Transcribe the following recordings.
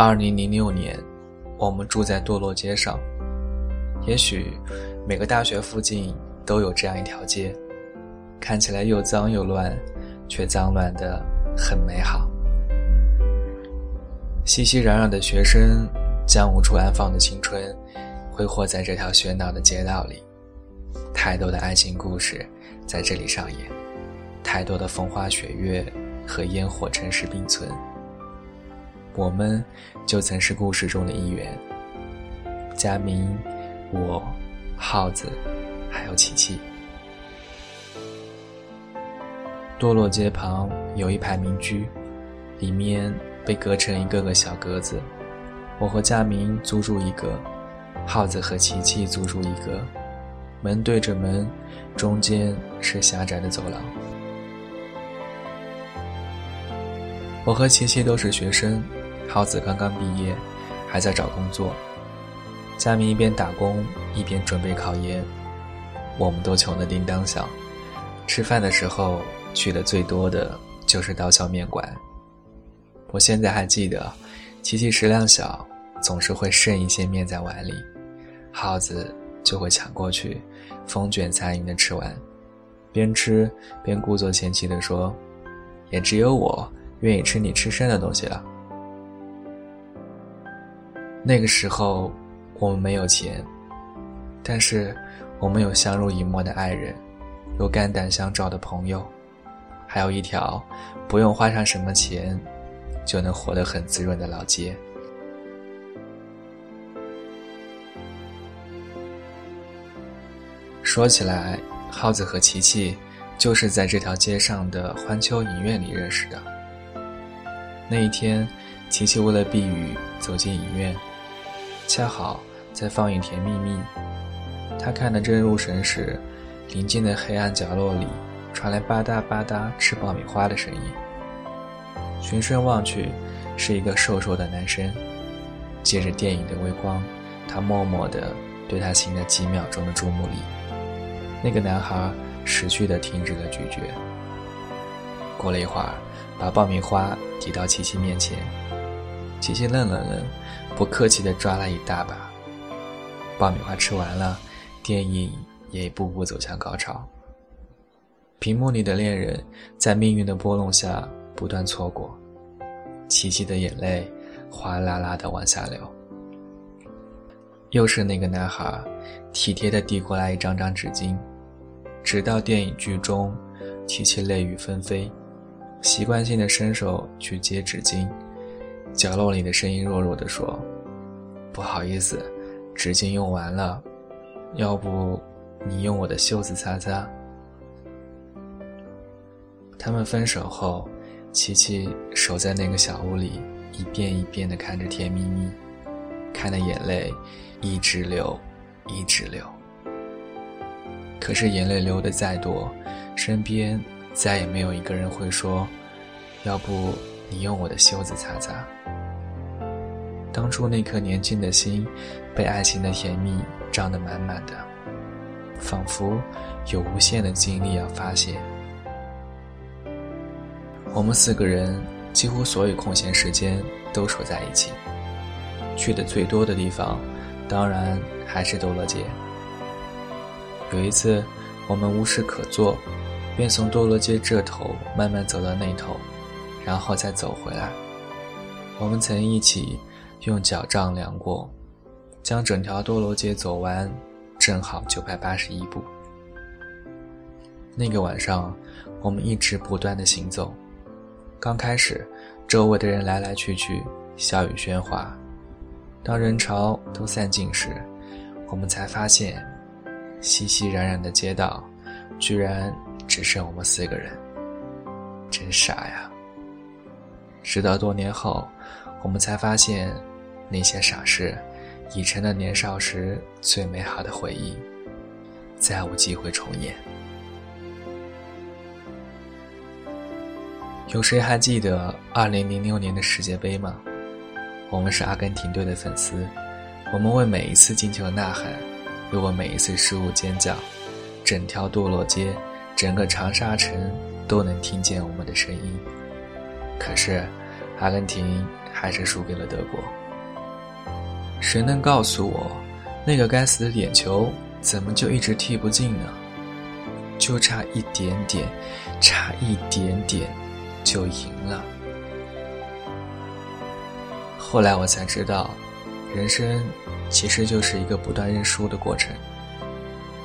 二零零六年，我们住在堕落街上。也许每个大学附近都有这样一条街，看起来又脏又乱，却脏乱的很美好。熙熙攘攘的学生将无处安放的青春挥霍在这条喧闹的街道里，太多的爱情故事在这里上演，太多的风花雪月和烟火城市并存。我们就曾是故事中的一员。佳明、我、耗子，还有琪琪。堕落街旁有一排民居，里面被隔成一个个小格子。我和佳明租住一个，耗子和琪琪租住一个，门对着门，中间是狭窄的走廊。我和琪琪都是学生。耗子刚刚毕业，还在找工作。佳明一边打工一边准备考研。我们都穷得叮当响，吃饭的时候去的最多的就是刀削面馆。我现在还记得，琪琪食量小，总是会剩一些面在碗里，耗子就会抢过去，风卷残云的吃完，边吃边故作嫌弃地说：“也只有我愿意吃你吃剩的东西了。”那个时候，我们没有钱，但是我们有相濡以沫的爱人，有肝胆相照的朋友，还有一条不用花上什么钱就能活得很滋润的老街。说起来，耗子和琪琪就是在这条街上的欢秋影院里认识的。那一天，琪琪为了避雨走进影院。恰好在放映《甜蜜蜜》，她看得正入神时，临近的黑暗角落里传来吧嗒吧嗒吃爆米花的声音。循声望去，是一个瘦瘦的男生。借着电影的微光，他默默地对他行了几秒钟的注目礼。那个男孩识趣地停止了咀嚼。过了一会儿，把爆米花递到琪琪面前。琪琪愣了愣。不客气地抓了一大把，爆米花吃完了，电影也一步步走向高潮。屏幕里的恋人在命运的拨弄下不断错过，琪琪的眼泪哗啦啦地往下流。又是那个男孩，体贴地递过来一张张纸巾，直到电影剧终，琪琪泪雨纷飞，习惯性的伸手去接纸巾。角落里的声音弱弱地说：“不好意思，纸巾用完了，要不你用我的袖子擦擦。”他们分手后，琪琪守在那个小屋里，一遍一遍地看着《甜蜜蜜》，看的眼泪一直流，一直流。可是眼泪流的再多，身边再也没有一个人会说：“要不你用我的袖子擦擦。”当初那颗年轻的心，被爱情的甜蜜胀得满满的，仿佛有无限的精力要发泄。我们四个人几乎所有空闲时间都守在一起，去的最多的地方，当然还是多乐街。有一次，我们无事可做，便从多乐街这头慢慢走到那头，然后再走回来。我们曾一起。用脚丈量过，将整条多罗街走完，正好九百八十一步。那个晚上，我们一直不断的行走。刚开始，周围的人来来去去，笑语喧哗。当人潮都散尽时，我们才发现，熙熙攘攘的街道，居然只剩我们四个人。真傻呀！直到多年后，我们才发现。那些傻事，已成了年少时最美好的回忆，再无机会重演。有谁还记得2006年的世界杯吗？我们是阿根廷队的粉丝，我们为每一次进球呐喊，又为每一次失误尖叫，整条堕落街，整个长沙城都能听见我们的声音。可是，阿根廷。还是输给了德国。谁能告诉我，那个该死的点球怎么就一直踢不进呢？就差一点点，差一点点，就赢了。后来我才知道，人生其实就是一个不断认输的过程。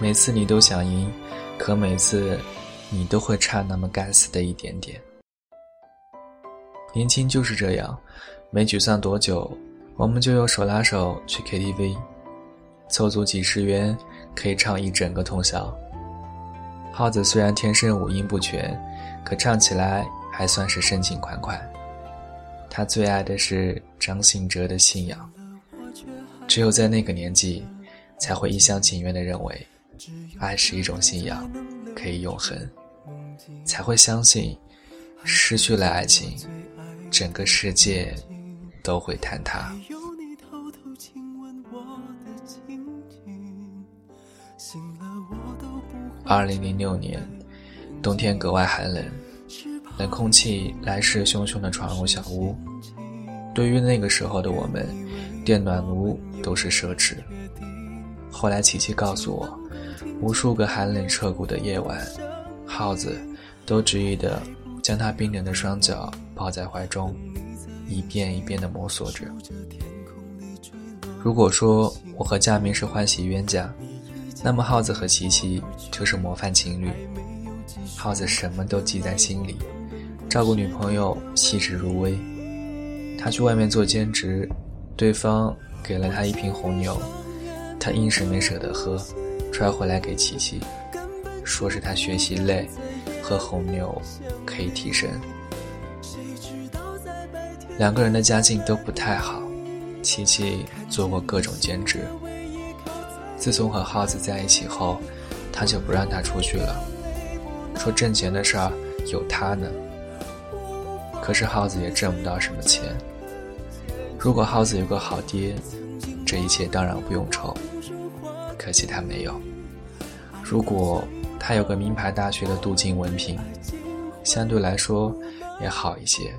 每次你都想赢，可每次你都会差那么该死的一点点。年轻就是这样，没沮丧多久，我们就用手拉手去 KTV，凑足几十元可以唱一整个通宵。耗子虽然天生五音不全，可唱起来还算是深情款款。他最爱的是张信哲的《信仰》，只有在那个年纪，才会一厢情愿地认为，爱是一种信仰，可以永恒，才会相信，失去了爱情。整个世界都会坍塌。二零零六年，冬天格外寒冷，冷空气来势汹汹地闯入小屋。对于那个时候的我们，电暖炉都是奢侈。后来琪琪告诉我，无数个寒冷彻骨的夜晚，耗子都执意地将他冰冷的双脚。抱在怀中，一遍一遍地摸索着。如果说我和佳明是欢喜冤家，那么耗子和琪琪就是模范情侣。耗子什么都记在心里，照顾女朋友细致入微。他去外面做兼职，对方给了他一瓶红牛，他硬是没舍得喝，揣回来给琪琪，说是他学习累，喝红牛可以提神。两个人的家境都不太好，琪琪做过各种兼职。自从和耗子在一起后，他就不让他出去了，说挣钱的事儿有他呢。可是耗子也挣不到什么钱。如果耗子有个好爹，这一切当然不用愁。可惜他没有。如果他有个名牌大学的镀金文凭，相对来说也好一些。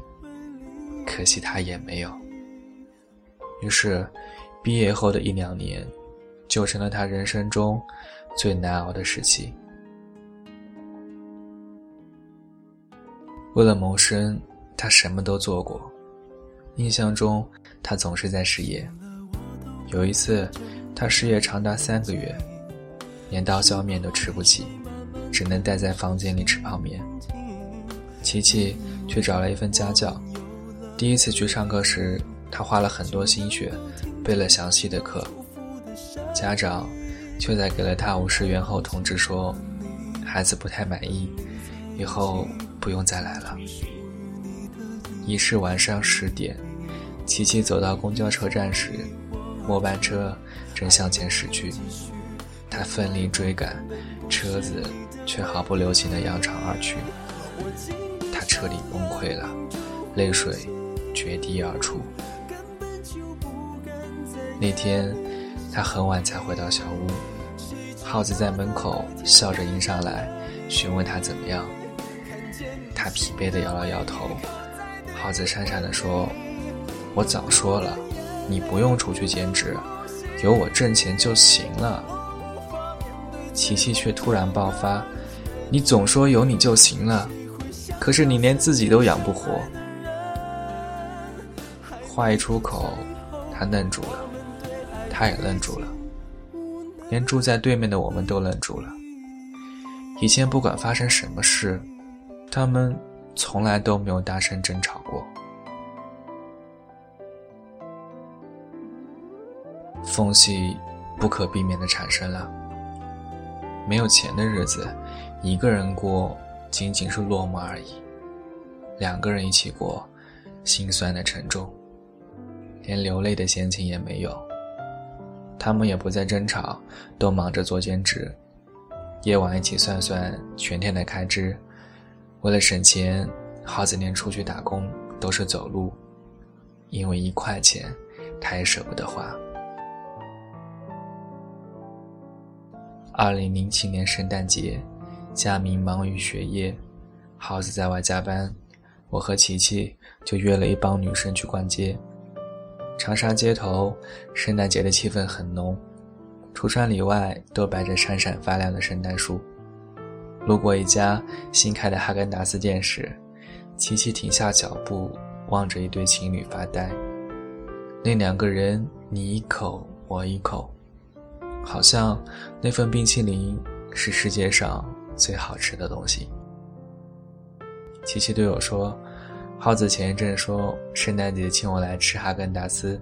可惜他也没有。于是，毕业后的一两年，就成了他人生中最难熬的时期。为了谋生，他什么都做过。印象中，他总是在失业。有一次，他失业长达三个月，连刀削面都吃不起，只能待在房间里吃泡面。琪琪却找了一份家教。第一次去上课时，他花了很多心血，备了详细的课。家长却在给了他五十元后通知说，孩子不太满意，以后不用再来了。已是晚上十点，琪琪走到公交车站时，末班车正向前驶去，他奋力追赶，车子却毫不留情地扬长而去，他彻底崩溃了，泪水。决堤而出。那天，他很晚才回到小屋，耗子在门口笑着迎上来，询问他怎么样。他疲惫地摇了摇头。耗子讪讪地说：“我早说了，你不用出去兼职，有我挣钱就行了。”琪琪却突然爆发：“你总说有你就行了，可是你连自己都养不活。”话一出口，他愣住了，他也愣住了，连住在对面的我们都愣住了。以前不管发生什么事，他们从来都没有大声争吵过。缝隙不可避免的产生了。没有钱的日子，一个人过仅仅是落寞而已；两个人一起过，心酸的沉重。连流泪的闲情也没有。他们也不再争吵，都忙着做兼职。夜晚一起算算全天的开支。为了省钱，耗子连出去打工都是走路，因为一块钱他也舍不得花。二零零七年圣诞节，佳明忙于学业，耗子在外加班，我和琪琪就约了一帮女生去逛街。长沙街头，圣诞节的气氛很浓，橱窗里外都摆着闪闪发亮的圣诞树。路过一家新开的哈根达斯店时，琪琪停下脚步，望着一对情侣发呆。那两个人你一口我一口，好像那份冰淇淋是世界上最好吃的东西。琪琪对我说。耗子前一阵说圣诞节请我来吃哈根达斯，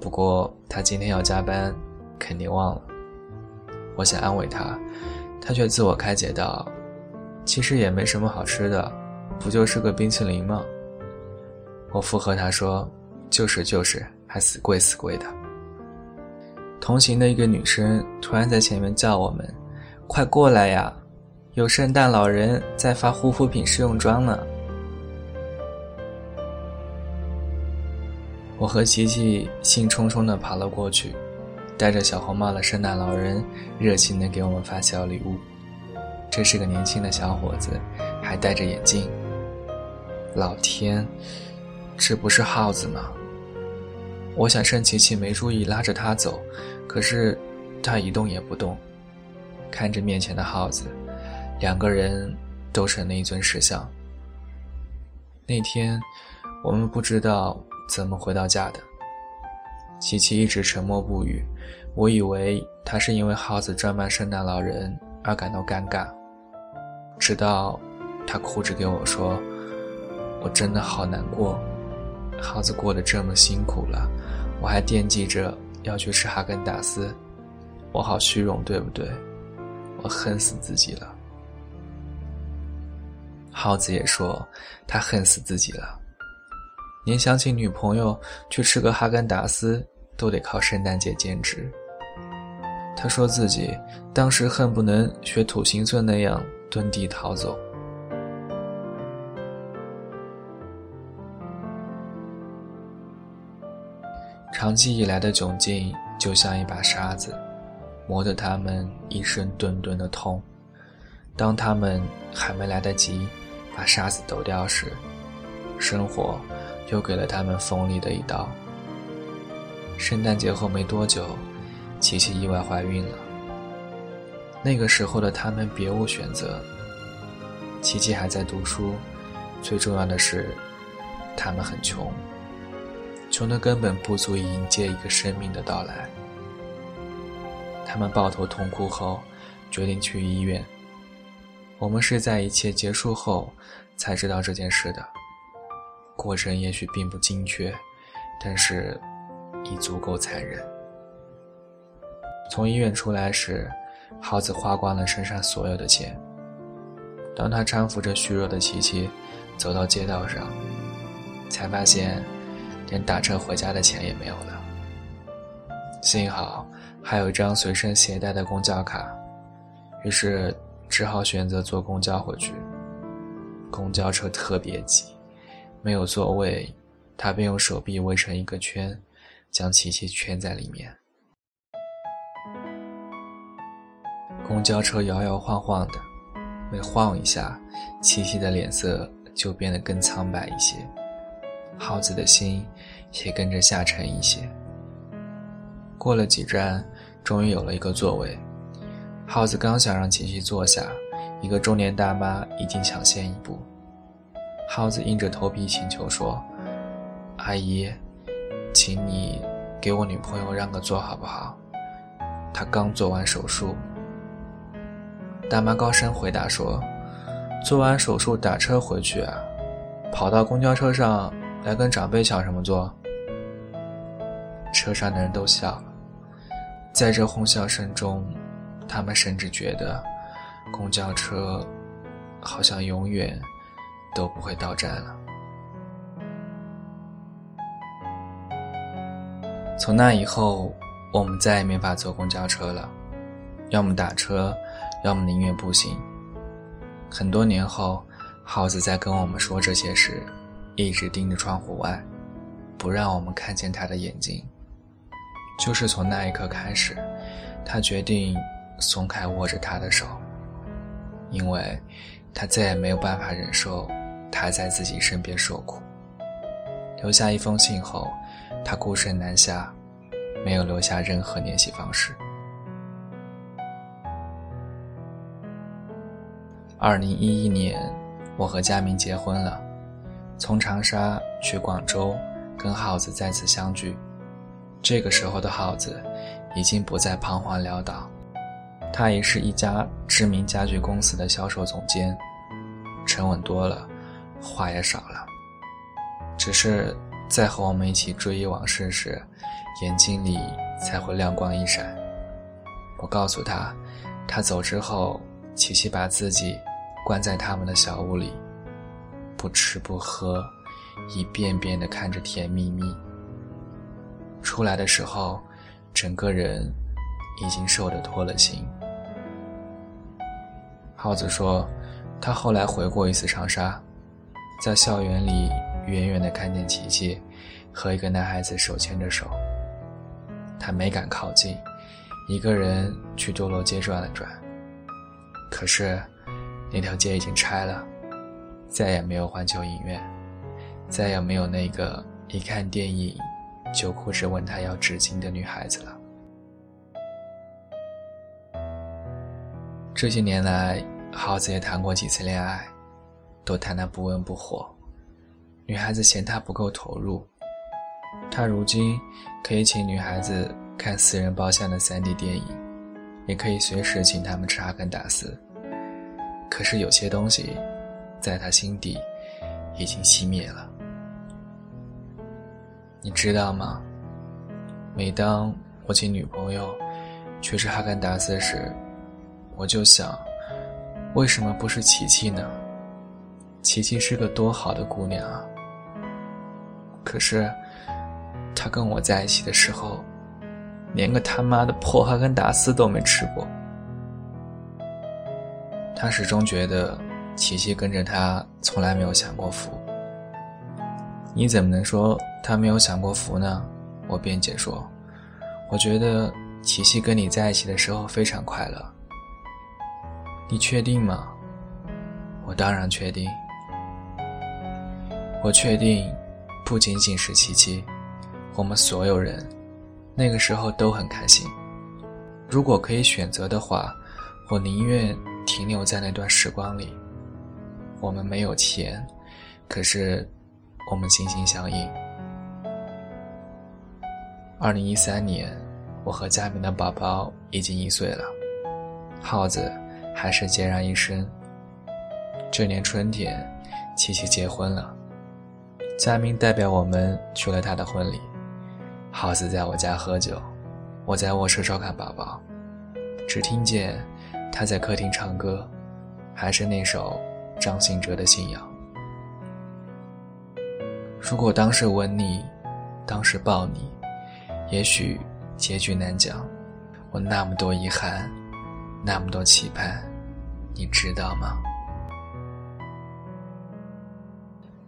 不过他今天要加班，肯定忘了。我想安慰他，他却自我开解道：“其实也没什么好吃的，不就是个冰淇淋吗？”我附和他说：“就是就是，还死贵死贵的。”同行的一个女生突然在前面叫我们：“快过来呀，有圣诞老人在发护肤品试用装呢。”我和琪琪兴冲冲地跑了过去，戴着小红帽的圣诞老人热情地给我们发小礼物。这是个年轻的小伙子，还戴着眼镜。老天，这不是耗子吗？我想趁琪琪没注意拉着他走，可是他一动也不动，看着面前的耗子，两个人都成了一尊石像。那天，我们不知道。怎么回到家的？琪琪一直沉默不语，我以为他是因为耗子专卖圣诞老人而感到尴尬，直到他哭着跟我说：“我真的好难过，耗子过得这么辛苦了，我还惦记着要去吃哈根达斯，我好虚荣，对不对？我恨死自己了。”耗子也说他恨死自己了。连想起女朋友去吃个哈根达斯都得靠圣诞节兼职。他说自己当时恨不能学土行孙那样蹲地逃走。长期以来的窘境就像一把沙子，磨得他们一身顿顿的痛。当他们还没来得及把沙子抖掉时，生活。又给了他们锋利的一刀。圣诞节后没多久，琪琪意外怀孕了。那个时候的他们别无选择。琪琪还在读书，最重要的是，他们很穷，穷的根本不足以迎接一个生命的到来。他们抱头痛哭后，决定去医院。我们是在一切结束后才知道这件事的。过程也许并不精确，但是已足够残忍。从医院出来时，耗子花光了身上所有的钱。当他搀扶着虚弱的琪琪走到街道上，才发现连打车回家的钱也没有了。幸好还有一张随身携带的公交卡，于是只好选择坐公交回去。公交车特别挤。没有座位，他便用手臂围成一个圈，将琪琪圈在里面。公交车摇摇晃晃的，每晃一下，琪琪的脸色就变得更苍白一些，耗子的心也跟着下沉一些。过了几站，终于有了一个座位。耗子刚想让琪琪坐下，一个中年大妈已经抢先一步。耗子硬着头皮请求说：“阿姨，请你给我女朋友让个座好不好？她刚做完手术。”大妈高声回答说：“做完手术打车回去啊，跑到公交车上来跟长辈抢什么座？”车上的人都笑了，在这哄笑声中，他们甚至觉得公交车好像永远。都不会到站了。从那以后，我们再也没法坐公交车了，要么打车，要么宁愿步行。很多年后，耗子在跟我们说这些时，一直盯着窗户外，不让我们看见他的眼睛。就是从那一刻开始，他决定松开握着他的手，因为他再也没有办法忍受。他在自己身边受苦。留下一封信后，他孤身南下，没有留下任何联系方式。二零一一年，我和佳明结婚了，从长沙去广州，跟耗子再次相聚。这个时候的耗子，已经不再彷徨潦倒，他已是一家知名家具公司的销售总监，沉稳多了，话也少了。只是在和我们一起追忆往事时，眼睛里才会亮光一闪。我告诉他，他走之后，琪琪把自己关在他们的小屋里，不吃不喝，一遍遍地看着《甜蜜蜜》。出来的时候，整个人已经瘦得脱了形。耗子说，他后来回过一次长沙，在校园里。远远的看见琪琪和一个男孩子手牵着手，他没敢靠近，一个人去多罗街转了转。可是，那条街已经拆了，再也没有环球影院，再也没有那个一看电影就哭着问他要纸巾的女孩子了。这些年来，耗子也谈过几次恋爱，都谈得不温不火。女孩子嫌他不够投入，他如今可以请女孩子看私人包厢的 3D 电影，也可以随时请他们吃哈根达斯。可是有些东西，在他心底已经熄灭了。你知道吗？每当我请女朋友去吃哈根达斯时，我就想，为什么不是琪琪呢？琪琪是个多好的姑娘啊！可是，她跟我在一起的时候，连个他妈的破哈根达斯都没吃过。他始终觉得琪琪跟着他从来没有享过福。你怎么能说他没有享过福呢？我辩解说，我觉得琪琪跟你在一起的时候非常快乐。你确定吗？我当然确定。我确定。不仅仅是琪琪，我们所有人，那个时候都很开心。如果可以选择的话，我宁愿停留在那段时光里。我们没有钱，可是我们心心相印。二零一三年，我和佳明的宝宝已经一岁了，耗子还是孑然一身。这年春天，琪琪结婚了。佳明代表我们去了他的婚礼，耗子在我家喝酒，我在卧室照看宝宝，只听见他在客厅唱歌，还是那首张信哲的《信仰》。如果当时吻你，当时抱你，也许结局难讲。我那么多遗憾，那么多期盼，你知道吗？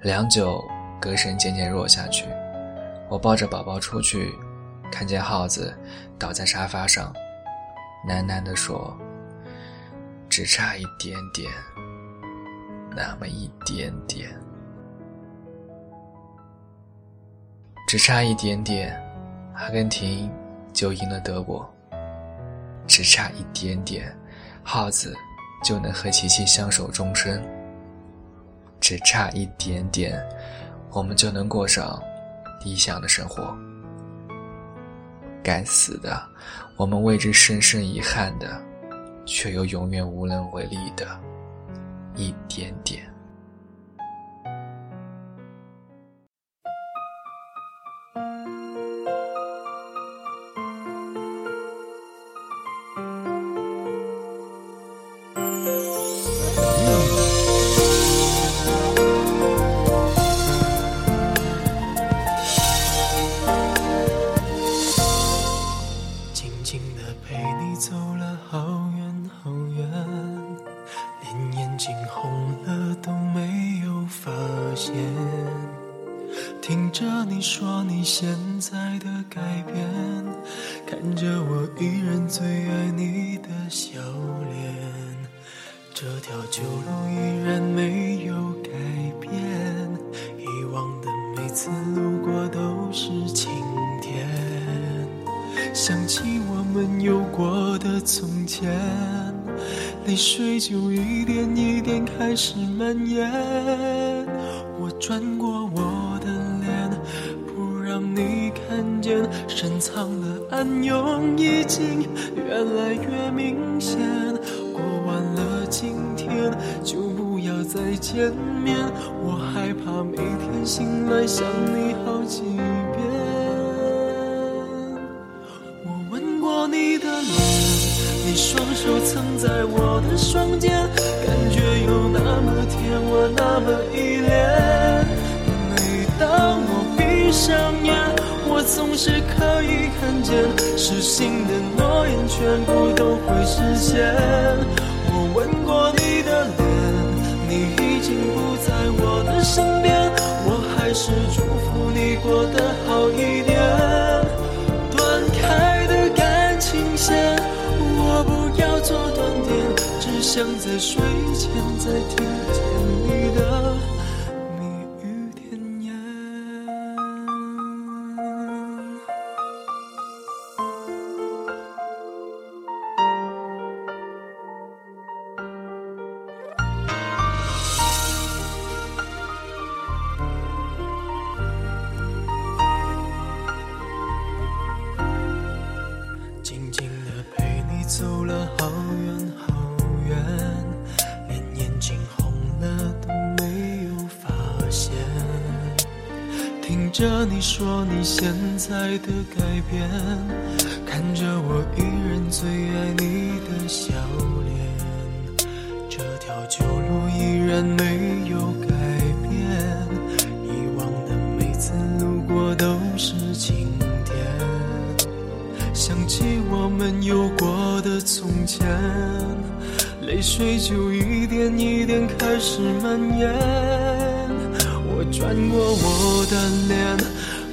良久。歌声渐渐弱下去，我抱着宝宝出去，看见耗子倒在沙发上，喃喃地说：“只差一点点，那么一点点，只差一点点，阿根廷就赢了德国。只差一点点，耗子就能和琪琪相守终身。只差一点点。”我们就能过上理想的生活。该死的，我们为之深深遗憾的，却又永远无能为力的一点点。想起我们有过的从前，泪水就一点一点开始蔓延。我转过我的脸，不让你看见，深藏的暗涌已经越来越明显。过完了今天，就不要再见面。我害怕每天醒来想你好几总是可以看见，失信的诺言全部都会实现。我吻过你的脸，你已经不在我的身边，我还是祝福你过得好一点。断开的感情线，我不要做断点，只想在睡前再着你说你现在的改变，看着我依然最爱你的笑脸，这条旧路依然没有改变，以往的每次路过都是晴天。想起我们有过的从前，泪水就一点一点开始蔓延。转过我的脸，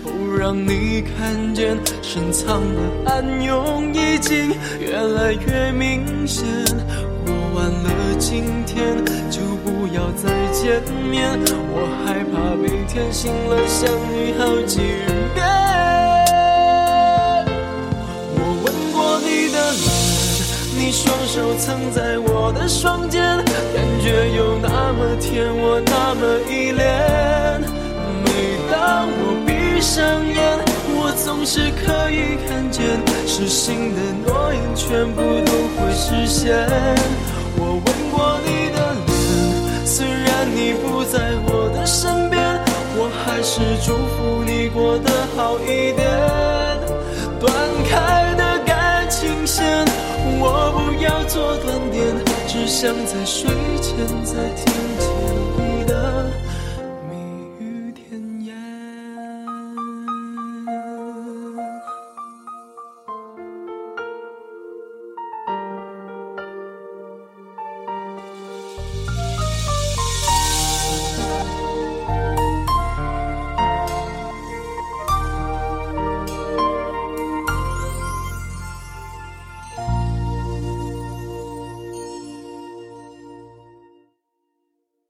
不让你看见，深藏的暗涌已经越来越明显。过完了今天，就不要再见面，我害怕每天醒了想你好几遍。你双手曾在我的双肩，感觉有那么甜，我那么依恋。每当我闭上眼，我总是可以看见，失信的诺言全部都会实现。我吻过你的脸，虽然你不在我的身边，我还是祝福你过得好一点。断开做断点，只想在睡前再听见。